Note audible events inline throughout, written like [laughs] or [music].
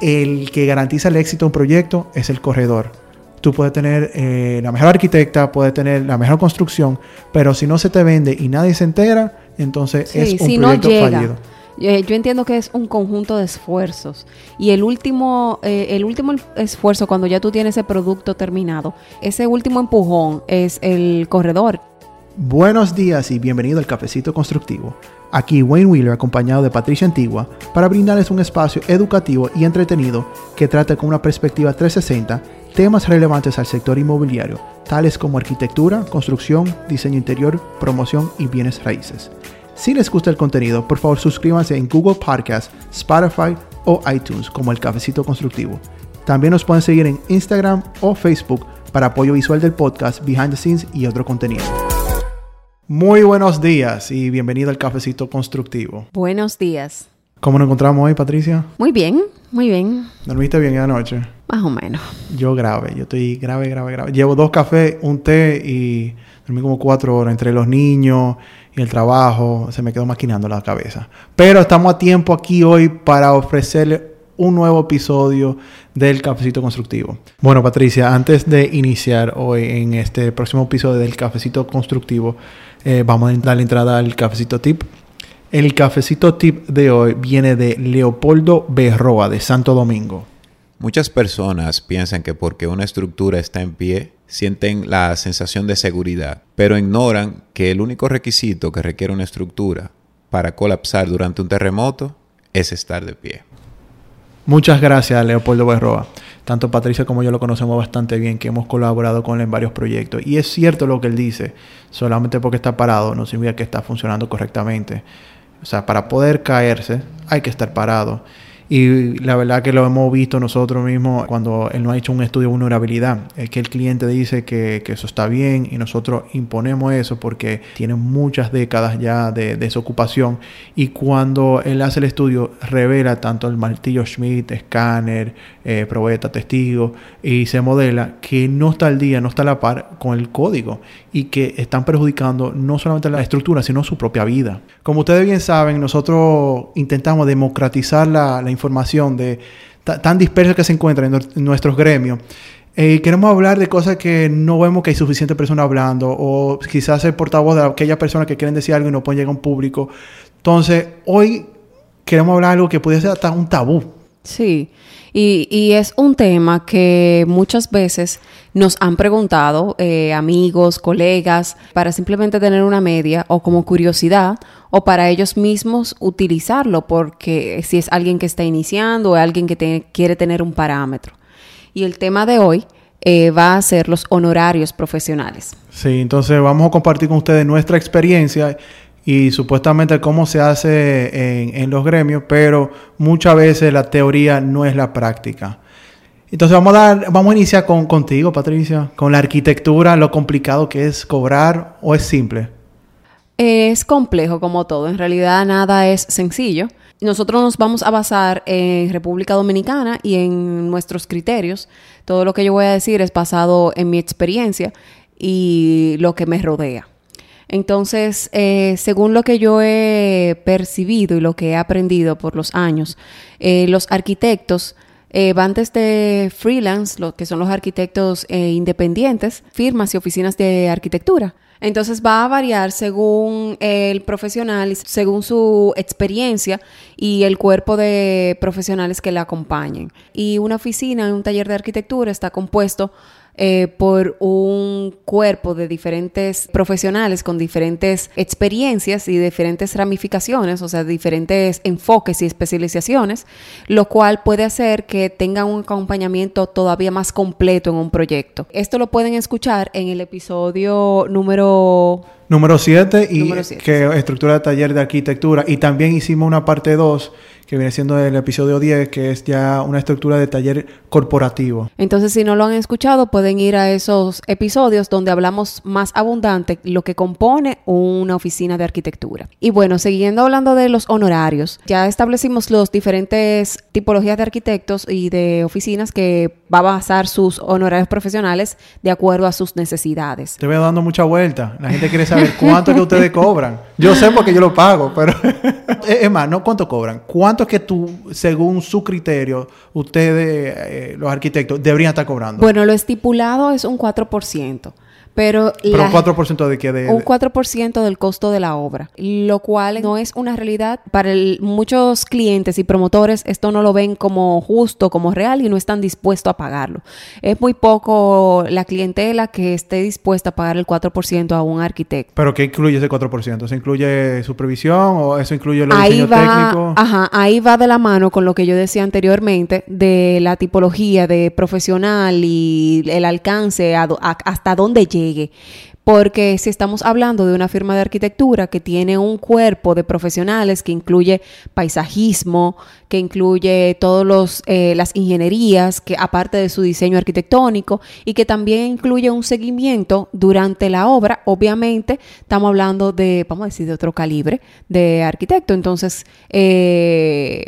el que garantiza el éxito de un proyecto es el corredor. Tú puedes tener eh, la mejor arquitecta, puedes tener la mejor construcción, pero si no se te vende y nadie se entera, entonces es un proyecto fallido. Eh, yo entiendo que es un conjunto de esfuerzos y el último, eh, el último esfuerzo cuando ya tú tienes ese producto terminado, ese último empujón es el corredor. Buenos días y bienvenido al Cafecito Constructivo. Aquí Wayne Wheeler acompañado de Patricia Antigua para brindarles un espacio educativo y entretenido que trata con una perspectiva 360 temas relevantes al sector inmobiliario, tales como arquitectura, construcción, diseño interior, promoción y bienes raíces. Si les gusta el contenido, por favor suscríbanse en Google Podcast, Spotify o iTunes como el Cafecito Constructivo. También nos pueden seguir en Instagram o Facebook para apoyo visual del podcast, behind the scenes y otro contenido. Muy buenos días y bienvenido al Cafecito Constructivo. Buenos días. ¿Cómo nos encontramos hoy, Patricia? Muy bien, muy bien. ¿Dormiste bien anoche? Más o menos. Yo grave, yo estoy grave, grave, grave. Llevo dos cafés, un té y dormí como cuatro horas entre los niños y el trabajo. Se me quedó maquinando la cabeza. Pero estamos a tiempo aquí hoy para ofrecerle un nuevo episodio del Cafecito Constructivo. Bueno, Patricia, antes de iniciar hoy en este próximo episodio del Cafecito Constructivo, eh, vamos a darle entrada al cafecito tip. El cafecito tip de hoy viene de Leopoldo Berroa de Santo Domingo. Muchas personas piensan que porque una estructura está en pie, sienten la sensación de seguridad, pero ignoran que el único requisito que requiere una estructura para colapsar durante un terremoto es estar de pie. Muchas gracias, Leopoldo Berroa. Tanto Patricia como yo lo conocemos bastante bien, que hemos colaborado con él en varios proyectos. Y es cierto lo que él dice, solamente porque está parado no significa que está funcionando correctamente. O sea, para poder caerse hay que estar parado. Y la verdad que lo hemos visto nosotros mismos cuando él no ha hecho un estudio de vulnerabilidad. Es que el cliente dice que, eso está bien y nosotros imponemos eso porque tiene muchas décadas ya de, desocupación. Y cuando él hace el estudio, revela tanto el martillo Schmidt, escáner, eh, probeta, testigo y se modela que no está al día, no está a la par con el código y que están perjudicando no solamente la estructura, sino su propia vida. Como ustedes bien saben, nosotros intentamos democratizar la, la información de tan dispersa que se encuentra en, nuestros gremios. Eh, queremos hablar de cosas que no vemos que hay suficiente persona hablando o quizás el portavoz de aquellas personas que quieren decir algo y no pueden llegar a un público. Entonces, hoy queremos hablar de algo que puede ser hasta un tabú. Sí, y, y, es un tema que muchas veces nos han preguntado eh, amigos, colegas, para simplemente tener una media o como curiosidad o para ellos mismos utilizarlo porque si es alguien que está iniciando o alguien que quiere tener un parámetro. Y el tema de hoy eh, va a ser los honorarios profesionales. Sí, entonces vamos a compartir con ustedes nuestra experiencia y supuestamente cómo se hace en, los gremios, pero muchas veces la teoría no es la práctica. Entonces vamos a dar, vamos a iniciar con, contigo, Patricia, con la arquitectura, lo complicado que es cobrar o es simple. Es complejo como todo, en realidad nada es sencillo. Nosotros nos vamos a basar en República Dominicana y en nuestros criterios. Todo lo que yo voy a decir es basado en mi experiencia y lo que me rodea. Entonces, eh, según lo que yo he percibido y lo que he aprendido por los años, eh, los arquitectos eh, van desde freelance, lo que son los arquitectos independientes, firmas y oficinas de arquitectura entonces va a variar según el profesional, según su experiencia y el cuerpo de profesionales que le acompañen. Y una oficina un taller de arquitectura está compuesto eh, por un cuerpo de diferentes profesionales con diferentes experiencias y diferentes ramificaciones, o sea, diferentes enfoques y especializaciones, lo cual puede hacer que tengan un acompañamiento todavía más completo en un proyecto. Esto lo pueden escuchar en el episodio número Número 7 y que estructura de taller de arquitectura. Y también hicimos una parte 2 que viene siendo el episodio 10, que es ya una estructura de taller corporativo. Entonces, si no lo han escuchado, pueden ir a esos episodios donde hablamos más abundante lo que compone una oficina de arquitectura. Y bueno, siguiendo hablando de los honorarios, ya establecimos los diferentes tipologías de arquitectos y de oficinas que va a basar sus honorarios profesionales de acuerdo a sus necesidades. Te veo dando mucha vuelta. La gente quiere saber cuánto que ustedes cobran. Yo sé porque yo lo pago, pero [laughs] es más, no cuánto cobran, cuánto ¿cuánto es que tú, según su criterio, ustedes, eh, los arquitectos, deberían estar cobrando? Bueno, lo estipulado es un 4%. Pero, Pero la- 4% de que de, un 4% del costo de la obra, lo cual no es una realidad para el- muchos clientes y promotores. Esto no lo ven como justo, como real y no están dispuestos a pagarlo. Es muy poco la clientela que esté dispuesta a pagar el 4% a un arquitecto. ¿Pero qué incluye ese 4%? ¿Se incluye supervisión o eso incluye los Ahí diseños va, técnicos? ajá, ahí va de la mano con lo que yo decía anteriormente de la tipología de profesional y el alcance a a- hasta dónde llegue. Porque si estamos hablando de una firma de arquitectura que tiene un cuerpo de profesionales que incluye paisajismo, que incluye todos los eh, las ingenierías, que aparte de su diseño arquitectónico y que también incluye un seguimiento durante la obra, obviamente estamos hablando de, vamos a decir, de otro calibre de arquitecto. Entonces, eh,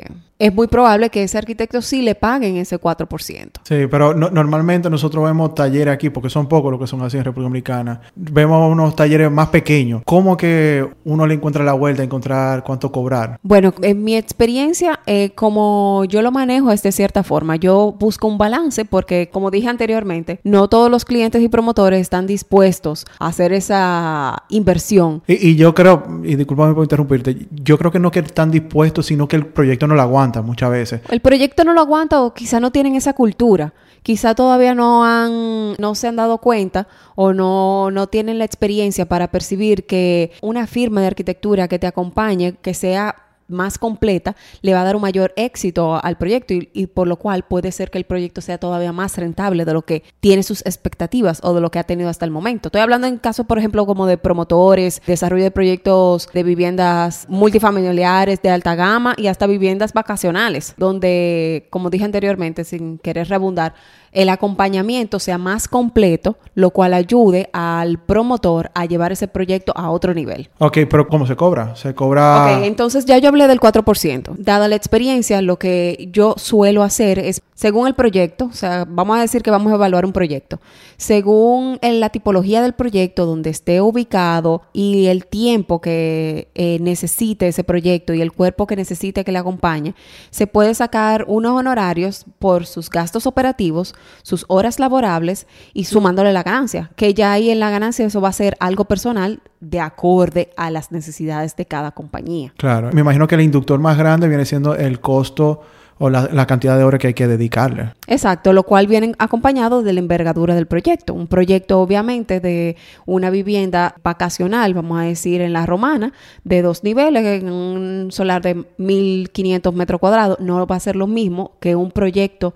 es muy probable que ese arquitecto sí le paguen ese 4%. Sí, pero no- normalmente nosotros vemos talleres aquí, porque son pocos los que son así en República Dominicana. Vemos unos talleres más pequeños. ¿Cómo que uno le encuentra la vuelta a encontrar cuánto cobrar? Bueno, en mi experiencia, eh, como yo lo manejo es de cierta forma. Yo busco un balance porque, como dije anteriormente, no todos los clientes y promotores están dispuestos a hacer esa inversión. Y, y yo creo, y discúlpame por interrumpirte, yo creo que no que están dispuestos, sino que el proyecto no lo aguanta muchas veces. El proyecto no lo aguanta o quizá no tienen esa cultura. Quizá todavía no han, no se han dado cuenta o no, no tienen la experiencia para percibir que una firma de arquitectura que te acompañe, que sea más completa, le va a dar un mayor éxito al proyecto y, y por lo cual puede ser que el proyecto sea todavía más rentable de lo que tiene sus expectativas o de lo que ha tenido hasta el momento. Estoy hablando en casos, por ejemplo, como de promotores, desarrollo de proyectos de viviendas multifamiliares de alta gama y hasta viviendas vacacionales, donde, como dije anteriormente, sin querer redundar, el acompañamiento sea más completo, lo cual ayude al promotor a llevar ese proyecto a otro nivel. Ok, pero ¿cómo se cobra? Se cobra... Ok, entonces ya yo hablé del 4%. Dada la experiencia, lo que yo suelo hacer es, según el proyecto, o sea, vamos a decir que vamos a evaluar un proyecto, según la tipología del proyecto, donde esté ubicado y el tiempo que eh, necesite ese proyecto y el cuerpo que necesite que le acompañe, se puede sacar unos honorarios por sus gastos operativos, sus horas laborables y sumándole la ganancia, que ya ahí en la ganancia eso va a ser algo personal de acorde a las necesidades de cada compañía. Claro. Me imagino que el inductor más grande viene siendo el costo o la, cantidad de horas que hay que dedicarle. Exacto, lo cual viene acompañado de la envergadura del proyecto. Un proyecto obviamente de una vivienda vacacional, vamos a decir, en la romana, de dos niveles, en un solar de 1.500 metros cuadrados, no va a ser lo mismo que un proyecto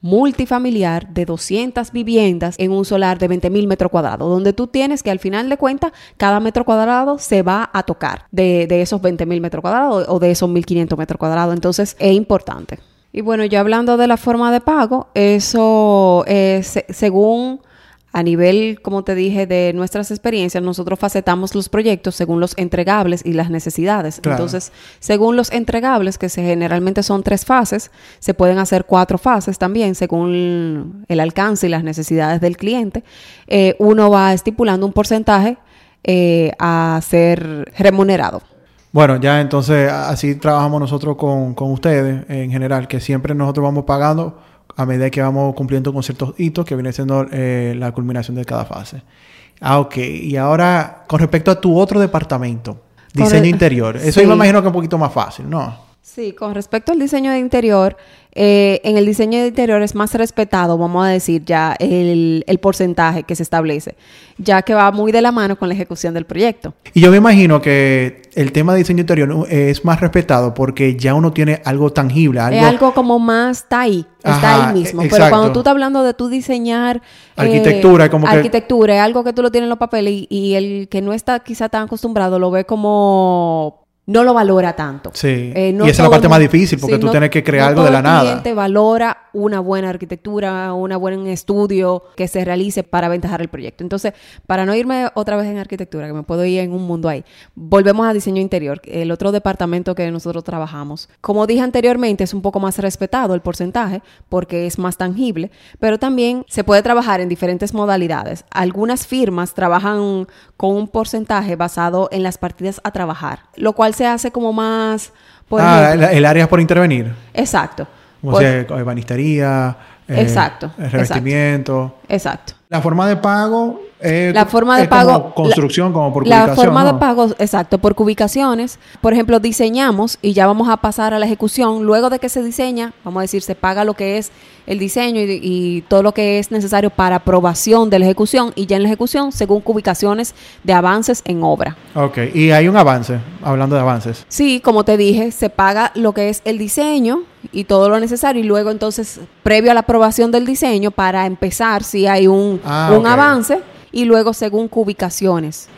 multifamiliar de 200 viviendas en un solar de 20.000 metros cuadrados, donde tú tienes que al final de cuentas cada metro cuadrado se va a tocar de, de esos 20.000 metros cuadrados o de esos 1.500 metros cuadrados. Entonces es importante. Y bueno, ya hablando de la forma de pago, eso es según a nivel, como te dije, de nuestras experiencias, nosotros facetamos los proyectos según los entregables y las necesidades. Claro. Entonces, según los entregables, que se, generalmente son tres fases, se pueden hacer cuatro fases también, según el alcance y las necesidades del cliente. Eh, uno va estipulando un porcentaje eh, a ser remunerado. Bueno, ya entonces así trabajamos nosotros con, con ustedes en general, que siempre nosotros vamos pagando a medida que vamos cumpliendo con ciertos hitos que viene siendo eh, la culminación de cada fase. Ah, ok. Y ahora, con respecto a tu otro departamento, diseño interior. Eso Sí. yo me imagino que es un poquito más fácil, ¿no? Sí, con respecto al diseño de interior, eh, en el diseño de interior es más respetado, vamos a decir, ya el, el porcentaje que se establece, ya que va muy de la mano con la ejecución del proyecto. Y yo me imagino que el tema de diseño interior eh, es más respetado porque ya uno tiene algo tangible, algo, Es algo como más, está ahí, está Ajá, ahí mismo. e- Pero cuando tú estás hablando de tú diseñar... eh, Arquitectura, como que- Arquitectura, es algo que tú lo tienes en los papeles y, y el que no está quizá tan acostumbrado lo ve como... No lo valora tanto. Sí. Eh, no y esa es la parte el más difícil porque sí, tú no- tienes que crear no algo de la el nada. cliente valora una buena arquitectura, un buen estudio que se realice para aventajar el proyecto. Entonces, para no irme otra vez en arquitectura, que me puedo ir en un mundo ahí, volvemos a diseño interior, el otro departamento que nosotros trabajamos. Como dije anteriormente, es un poco más respetado el porcentaje porque es más tangible, pero también se puede trabajar en diferentes modalidades. Algunas firmas trabajan con un porcentaje basado en las partidas a trabajar, lo cual se hace como más Por ah, el, el área por intervenir. Exacto. Como Por- sea, ebanistería, eh, Exacto, el revestimiento. Exacto. La forma de pago es, La forma de es como pago- construcción, como por La forma ¿no? de pago, exacto, por cubicaciones. Por ejemplo, diseñamos y ya vamos a pasar a la ejecución. Luego de que se diseña, vamos a decir, se paga lo que es el diseño y, y todo lo que es necesario para aprobación de la ejecución y ya en la ejecución según cubicaciones de avances en obra. Ok, y hay un avance, hablando de avances. Sí, como te dije, se paga lo que es el diseño y todo lo necesario y luego entonces, previo a la aprobación del diseño, para empezar si hay un, Ah, un avance y luego según cubicaciones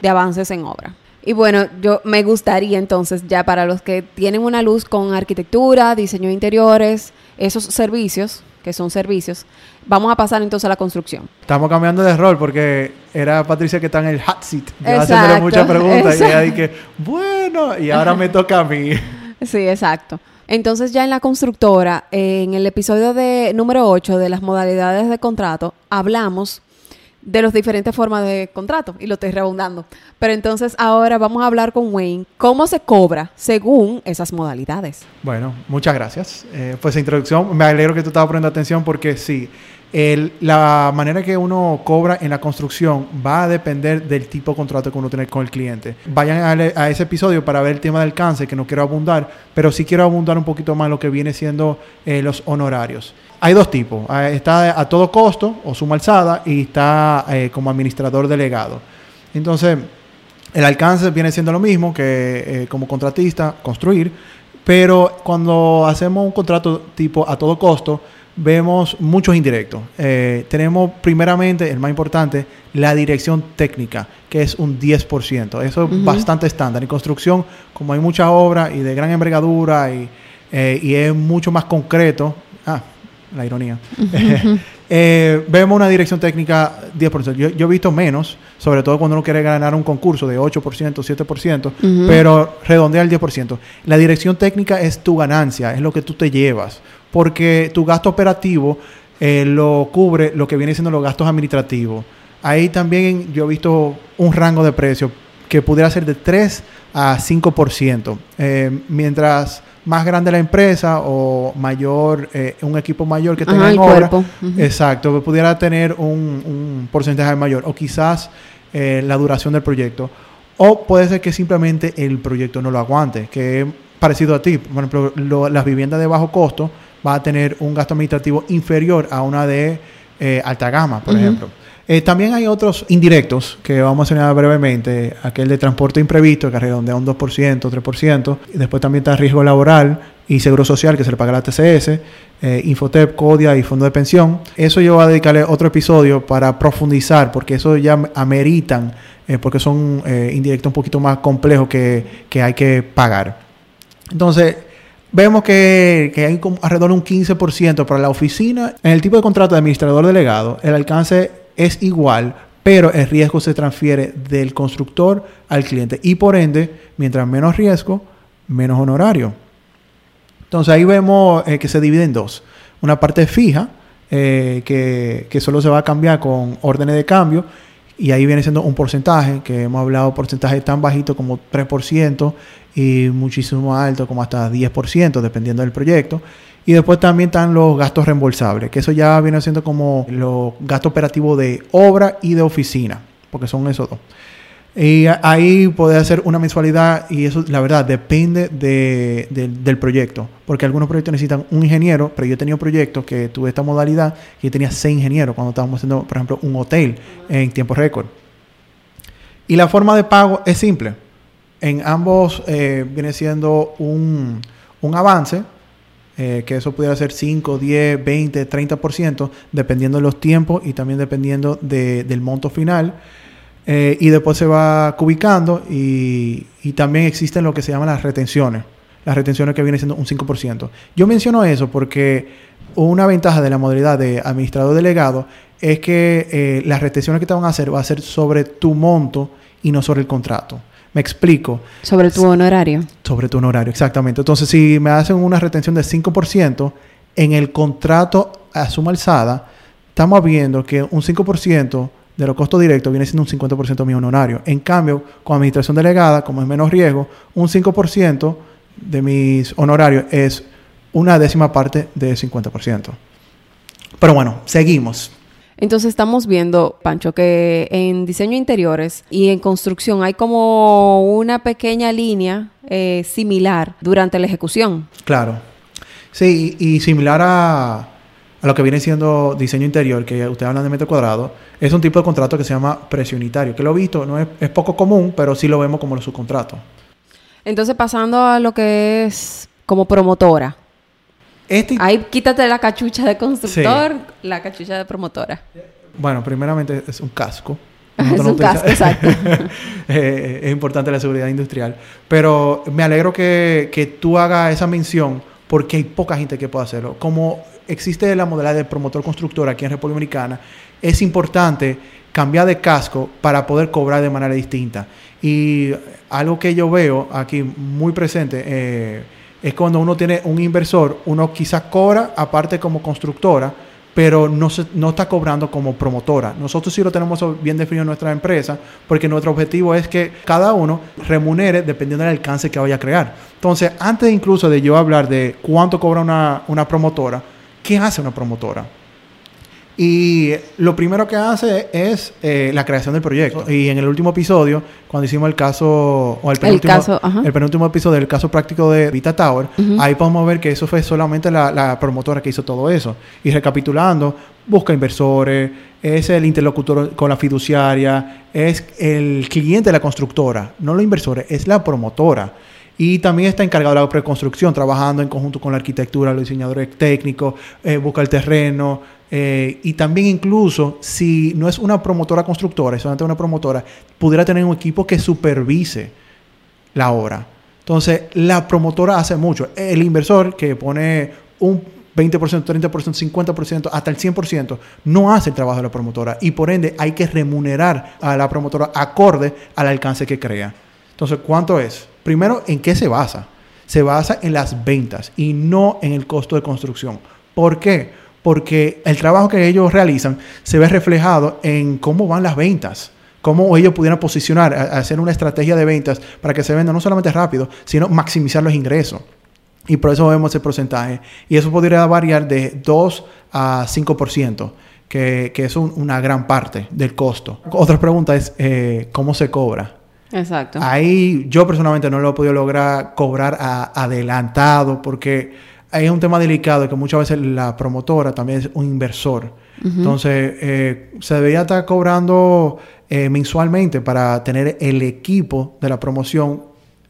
de avances en obra. Y bueno, yo me gustaría entonces ya para los que tienen una luz con arquitectura, diseño de interiores, esos servicios, que son servicios, vamos a pasar entonces a la construcción. Estamos cambiando de rol porque era Patricia que está en el hot seat. Yo haciéndole muchas preguntas y ella dije, bueno, y ahora me toca a mí. Sí, exacto. Entonces ya en la constructora, en el episodio de número 8 de las modalidades de contrato, hablamos de las diferentes formas de contrato y lo estoy redundando. Pero entonces ahora vamos a hablar con Wayne cómo se cobra según esas modalidades. Bueno, muchas gracias. Eh, pues esa introducción, me alegro que tú estabas poniendo atención porque sí, la manera que uno cobra en la construcción va a depender del tipo de contrato que uno tiene con el cliente. Vayan a, a ese episodio para ver el tema del cáncer, que no quiero abundar, pero sí quiero abundar un poquito más lo que viene siendo eh, los honorarios. Hay dos tipos. Ah, Está a todo costo o suma alzada y está eh, como administrador delegado. Entonces, el alcance viene siendo lo mismo que eh, como contratista construir, pero cuando hacemos un contrato tipo a todo costo, vemos muchos indirectos. Eh, tenemos primeramente, el más importante, la dirección técnica, que es un 10%. Eso es bastante estándar. En construcción, como hay mucha obra y de gran envergadura y, eh, y es mucho más concreto, ah, la ironía, [laughs] eh, vemos una dirección técnica 10%. Yo, yo he visto menos, sobre todo cuando uno quiere ganar un concurso de 8%, 7%, Ujú. pero redondea el 10%. La dirección técnica es tu ganancia, es lo que tú te llevas, porque tu gasto operativo eh, lo cubre lo que viene siendo los gastos administrativos. Ahí también yo he visto un rango de precio que pudiera ser de 3 a 5%. Eh, mientras más grande la empresa o mayor, eh, un equipo mayor que tenga Ajá, en obra, exacto, que pudiera tener un, un porcentaje mayor o quizás eh, la duración del proyecto. O puede ser que simplemente el proyecto no lo aguante, que es parecido a ti. Por ejemplo, lo- las viviendas de bajo costo van a tener un gasto administrativo inferior a una de eh, alta gama, por ejemplo. Eh, también hay otros indirectos que vamos a mencionar brevemente. Aquel de transporte imprevisto, que redondea un 2%, 3%. Y después también está riesgo laboral y seguro social, que se le paga la TCS, eh, Infotep, CODIA y Fondo de Pensión. Eso yo voy a dedicarle otro episodio para profundizar, porque eso ya ameritan, eh, porque son indirectos un poquito más complejos que, que hay que pagar. Entonces, vemos que, que hay como alrededor de un 15% para la oficina. En el tipo de contrato de administrador delegado, el alcance es igual, pero el riesgo se transfiere del constructor al cliente. Y por ende, mientras menos riesgo, menos honorario. Entonces ahí vemos eh, que se divide en dos. Una parte fija, eh, que, que solo se va a cambiar con órdenes de cambio, y ahí viene siendo un porcentaje, que hemos hablado porcentaje tan bajito como 3% y muchísimo más alto como hasta 10%, dependiendo del proyecto. Y después también están los gastos reembolsables, que eso ya viene siendo como los gastos operativos de obra y de oficina, porque son esos dos. Y ahí puede hacer una mensualidad y eso, la verdad, depende de- de- del proyecto. Porque algunos proyectos necesitan un ingeniero, pero yo he tenido proyectos que tuve esta modalidad y yo tenía seis ingenieros cuando estábamos haciendo, por ejemplo, un hotel en tiempo récord. Y la forma de pago es simple. En ambos eh, viene siendo un, un avance, eh, que eso pudiera ser 5, 10, 20, 30%, dependiendo de los tiempos y también dependiendo de- del monto final. Eh, y después se va cubicando y, también existen lo que se llaman las retenciones. Las retenciones que vienen siendo un 5%. Yo menciono eso porque una ventaja de la modalidad de administrador delegado es que eh, las retenciones que te van a hacer va a ser sobre tu monto y no sobre el contrato. Me explico Sobre tu honorario. sobre tu honorario, exactamente. Entonces, si me hacen una retención de 5%, en el contrato a suma alzada, estamos viendo que un 5% de los costos directos viene siendo un 50% de mi honorario. En cambio, con administración delegada, como es menos riesgo, un 5% de mis honorarios es una décima parte de 50%. Pero bueno, seguimos. Entonces estamos viendo, Pancho, que en diseño interiores y en construcción hay como una pequeña línea eh, similar durante la ejecución. Claro. Sí, y, similar a, a, lo que viene siendo diseño interior, que ustedes hablan de metro cuadrado, es un tipo de contrato que se llama precio unitario, que lo he visto, no es, es poco común, pero sí lo vemos como los subcontratos. Entonces, pasando a lo que es como promotora. Este... Ahí quítate la cachucha de constructor, la cachucha de promotora. Bueno, primeramente es un casco. [laughs] es un casco, exacto. [laughs] Eh, es importante la seguridad industrial. Pero me alegro que, que tú hagas esa mención porque hay poca gente que pueda hacerlo. Como existe la modalidad de promotor constructor aquí en República Dominicana, es importante cambiar de casco para poder cobrar de manera distinta. Y algo que yo veo aquí muy presente eh, es cuando uno tiene un inversor, uno quizás cobra aparte como constructora, pero no, se, no está cobrando como promotora. Nosotros sí lo tenemos bien definido en nuestra empresa, porque nuestro objetivo es que cada uno remunere dependiendo del alcance que vaya a crear. Entonces, antes incluso de yo hablar de cuánto cobra una, una promotora, ¿qué hace una promotora? Y lo primero que hace es eh, la creación del proyecto. Y en el último episodio, cuando hicimos el caso, o el penúltimo, episodio del caso práctico de Vita Tower, ahí podemos ver que eso fue solamente la, promotora que hizo todo eso. Y recapitulando, busca inversores, es el interlocutor con la fiduciaria, es el cliente de la constructora, no los inversores, es la promotora. Y también está encargado de la preconstrucción, trabajando en conjunto con la arquitectura, los diseñadores técnicos, eh, busca el terreno. Eh, y también incluso si no es una promotora constructora, es solamente una promotora, pudiera tener un equipo que supervise la obra. Entonces, la promotora hace mucho. El inversor que pone un 20%, 30%, 50%, hasta el 100%, no hace el trabajo de la promotora y por ende hay que remunerar a la promotora acorde al alcance que crea. Entonces, ¿cuánto es? Primero, ¿en qué se basa? Se basa en las ventas y no en el costo de construcción. ¿Por qué? Porque el trabajo que ellos realizan se ve reflejado en cómo van las ventas cómo ellos pudieran posicionar, hacer una estrategia de ventas para que se venda no solamente rápido, sino maximizar los ingresos. Y por eso vemos el porcentaje. Y eso podría variar de 2 a 5%, que, que es una gran parte del costo. Otra pregunta es, eh, ¿cómo se cobra? Exacto. Ahí yo personalmente no lo he podido lograr cobrar adelantado porque es un tema delicado que muchas veces la promotora también es un inversor. Entonces, eh, se debería estar cobrando eh, mensualmente para tener el equipo de la promoción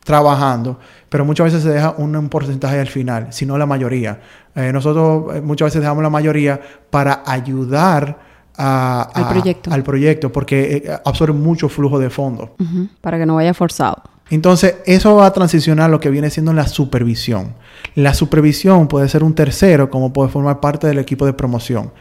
trabajando, pero muchas veces se deja un, porcentaje al final, si no la mayoría. Eh, nosotros muchas veces dejamos la mayoría para ayudar al, proyecto. al proyecto porque eh, absorbe mucho flujo de fondo. Para que no vaya forzado. Entonces, eso va a transicionar a lo que viene siendo la supervisión. La supervisión puede ser un tercero, como puede formar parte del equipo de promoción.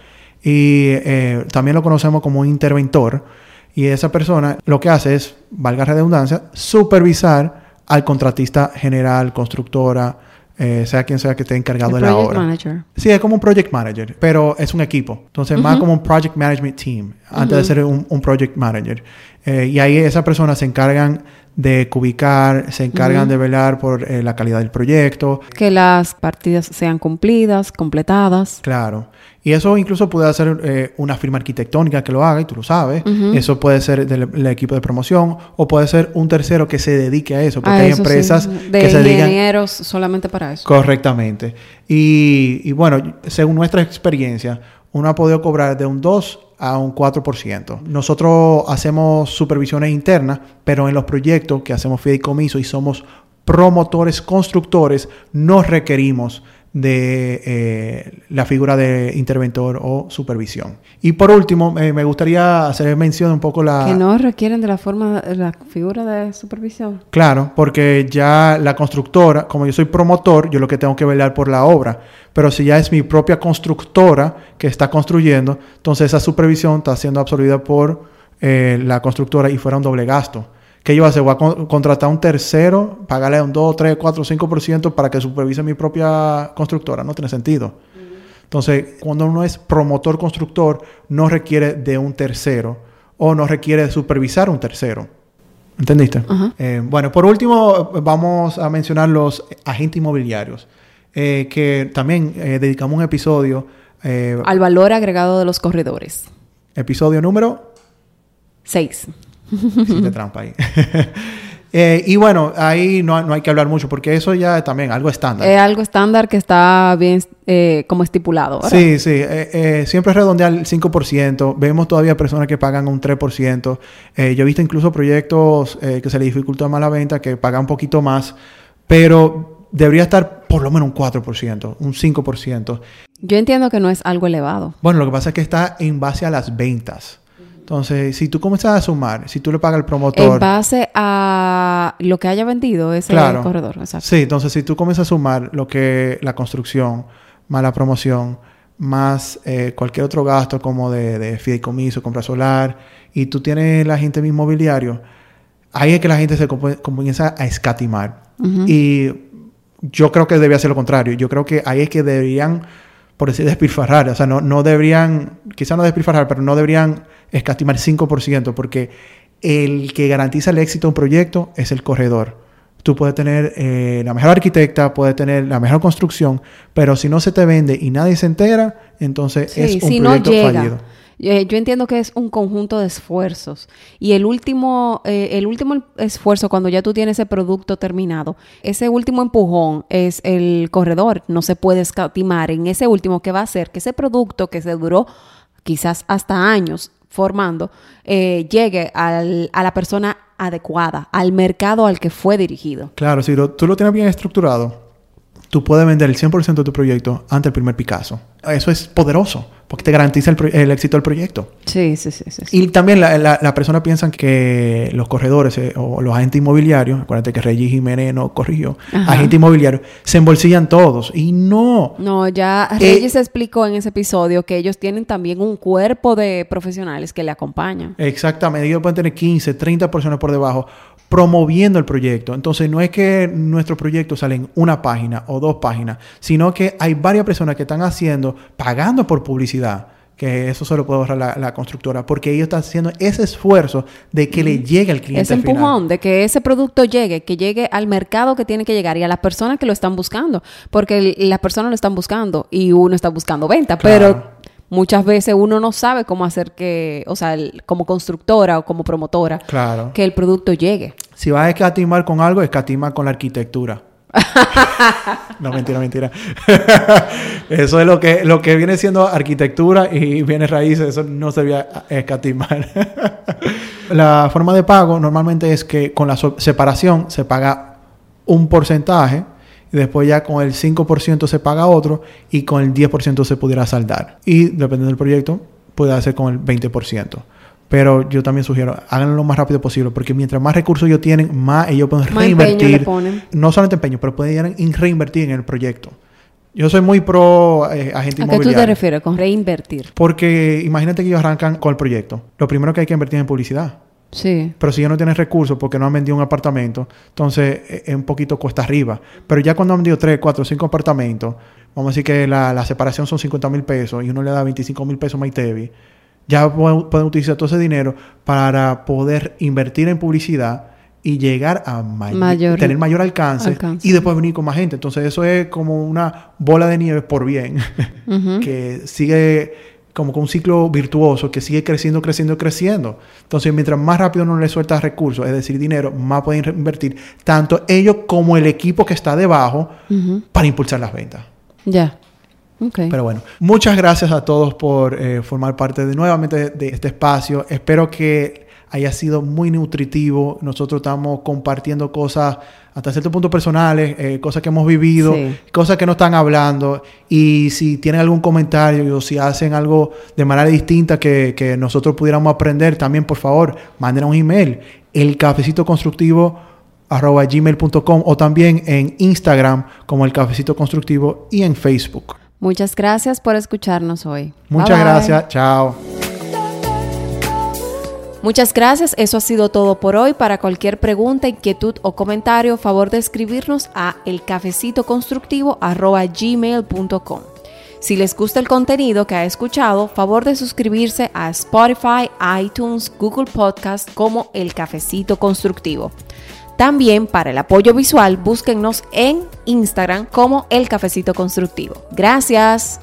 Y eh, también lo conocemos como un interventor. Y esa persona lo que hace es, valga redundancia, supervisar al contratista general, constructora, eh, sea quien sea que esté encargado de la obra. Manager. Sí, es como un project manager, pero es un equipo. Entonces, más como un project management team, antes de ser un, project manager. Eh, y ahí esas personas se encargan de cubicar, se encargan de velar por eh, la calidad del proyecto. Que las partidas sean cumplidas, completadas. Claro. Y eso incluso puede ser eh, una firma arquitectónica que lo haga y tú lo sabes. Eso puede ser del, equipo de promoción o puede ser un tercero que se dedique a eso. Porque hay empresas que se dedican... ingenieros solamente para eso. Correctamente. Y, y bueno, según nuestra experiencia, uno ha podido cobrar de un 2 a un 4%. Nosotros hacemos supervisiones internas, pero en los proyectos que hacemos fideicomiso y somos promotores, constructores, no requerimos de eh, la figura de interventor o supervisión. Y por último, eh, me gustaría hacer mención un poco la... Que no requieren de la forma, la figura de supervisión. Claro, porque ya la constructora, como yo soy promotor, yo lo que tengo que velar por la obra. Pero si ya es mi propia constructora que está construyendo, entonces esa supervisión está siendo absorbida por eh, la constructora y fuera un doble gasto. ¿Qué yo voy a hacer? Voy a contratar a un tercero, pagarle un 2, 3, 4, 5% para que supervise mi propia constructora. No tiene sentido. Entonces, cuando uno es promotor constructor, no requiere de un tercero o no requiere de supervisar un tercero. ¿Entendiste? Eh, bueno, por último, vamos a mencionar los agentes inmobiliarios, eh, que también eh, dedicamos un episodio. Al valor agregado de los corredores. Episodio número 6. De trampa ahí. [laughs] Eh, y bueno, ahí no, no, hay que hablar mucho porque eso ya es también algo estándar. Es algo estándar que está bien eh, como estipulado. ¿verdad? Sí, sí. Eh, siempre redondear el 5%. Vemos todavía personas que pagan un 3%. yo he visto incluso proyectos que se les dificulta más la venta que pagan un poquito más. Pero debería estar por lo menos un 4%, un 5%. Yo entiendo que no es algo elevado. Bueno, lo que pasa es que está en base a las ventas. Entonces, si tú comienzas a sumar, si tú le pagas al promotor... En base a lo que haya vendido ese corredor. Exacto. Sí, entonces si tú comienzas a sumar lo que la construcción, más la promoción, más eh, cualquier otro gasto como de, de, fideicomiso, compra solar, y tú tienes la gente inmobiliario, ahí es que la gente se comienza a escatimar. Y yo creo que debería ser lo contrario. Yo creo que ahí es que deberían por decir despilfarrar. O sea, no, no deberían, quizá no despilfarrar, pero no deberían escatimar 5%, porque el que garantiza el éxito de un proyecto es el corredor. Tú puedes tener eh, la mejor arquitecta, puedes tener la mejor construcción, pero si no se te vende y nadie se entera, entonces es un proyecto fallido. Eh, yo entiendo que es un conjunto de esfuerzos y el último, eh, el último esfuerzo cuando ya tú tienes ese producto terminado, ese último empujón es el corredor. No se puede escatimar en ese último que va a hacer que ese producto que se duró quizás hasta años formando eh, llegue al, a la persona adecuada, al mercado al que fue dirigido. Claro, si tú lo tienes bien estructurado, tú puedes vender el 100% de tu proyecto ante el primer Picasso. Eso es poderoso porque te garantiza el, éxito del proyecto. Sí, sí, sí. sí, Y también la, la, persona piensa que los corredores eh, o los agentes inmobiliarios, acuérdate que Regis Jiménez no corrigió, agentes inmobiliarios, se embolsillan todos. Y no. No, ya eh, Regis explicó en ese episodio que ellos tienen también un cuerpo de profesionales que le acompañan. Exactamente. Ellos pueden tener 15, 30 personas por debajo promoviendo el proyecto. Entonces no es que nuestro proyecto sale en una página o dos páginas, sino que hay varias personas que están haciendo, pagando por publicidad, que eso solo puede ahorrar la, constructora, porque ellos están haciendo ese esfuerzo de que le llegue al cliente. Ese empujón, de que ese producto llegue, que llegue al mercado que tiene que llegar y a las personas que lo están buscando, porque las personas lo están buscando y uno está buscando venta, pero muchas veces uno no sabe cómo hacer que, o sea, como constructora o como promotora, claro. que el producto llegue. Si vas a escatimar con algo, escatima con la arquitectura. [laughs] no, mentira, mentira. [laughs] eso es lo que, lo que viene siendo arquitectura y viene raíces, eso no se debía escatimar. [laughs] la forma de pago normalmente es que con la separación se paga un porcentaje y después ya con el 5% se paga otro y con el 10% se pudiera saldar. Y dependiendo del proyecto, puede hacer con el 20%. Pero yo también sugiero, háganlo lo más rápido posible, porque mientras más recursos ellos tienen, más ellos pueden reinvertir. No solamente empeño, pero pueden reinvertir en el proyecto. Yo soy muy pro eh, agente inmobiliario. ¿A qué tú te refieres con reinvertir? Porque imagínate que ellos arrancan con el proyecto. Lo primero que hay que invertir es en publicidad. Sí. Pero si ya no tienes recursos porque no han vendido un apartamento, entonces e, es un poquito cuesta arriba. Pero ya cuando han vendido 3, 4, 5 apartamentos, vamos a decir que la, separación son 50 mil pesos y uno le da 25 mil pesos a Maitevi, ya pueden, utilizar todo ese dinero para poder invertir en publicidad y llegar a tener mayor alcance, y después venir con más gente. Entonces eso es como una bola de nieve por bien, [laughs] que sigue como con un ciclo virtuoso que sigue creciendo, creciendo, creciendo. Entonces, mientras más rápido uno le suelta recursos, es decir, dinero, más pueden invertir tanto ellos como el equipo que está debajo para impulsar las ventas. Ya. Pero bueno, muchas gracias a todos por eh, formar parte de nuevamente de este espacio. Espero que haya sido muy nutritivo. Nosotros estamos compartiendo cosas hasta cierto punto personales, eh, cosas que hemos vivido, cosas que no están hablando. Y si tienen algún comentario o si hacen algo de manera distinta que, nosotros pudiéramos aprender, también por favor, manden un email, el cafecito constructivo arroba gmail.com o también en Instagram como el cafecito constructivo y en Facebook. Muchas gracias por escucharnos hoy. Muchas gracias. Chao. Muchas gracias, eso ha sido todo por hoy. Para cualquier pregunta, inquietud o comentario, favor de escribirnos a elcafecitoconstructivo.gmail.com. Si les gusta el contenido que ha escuchado, favor de suscribirse a Spotify, iTunes, Google Podcast como El Cafecito Constructivo. También para el apoyo visual, búsquennos en Instagram como El Cafecito Constructivo. Gracias.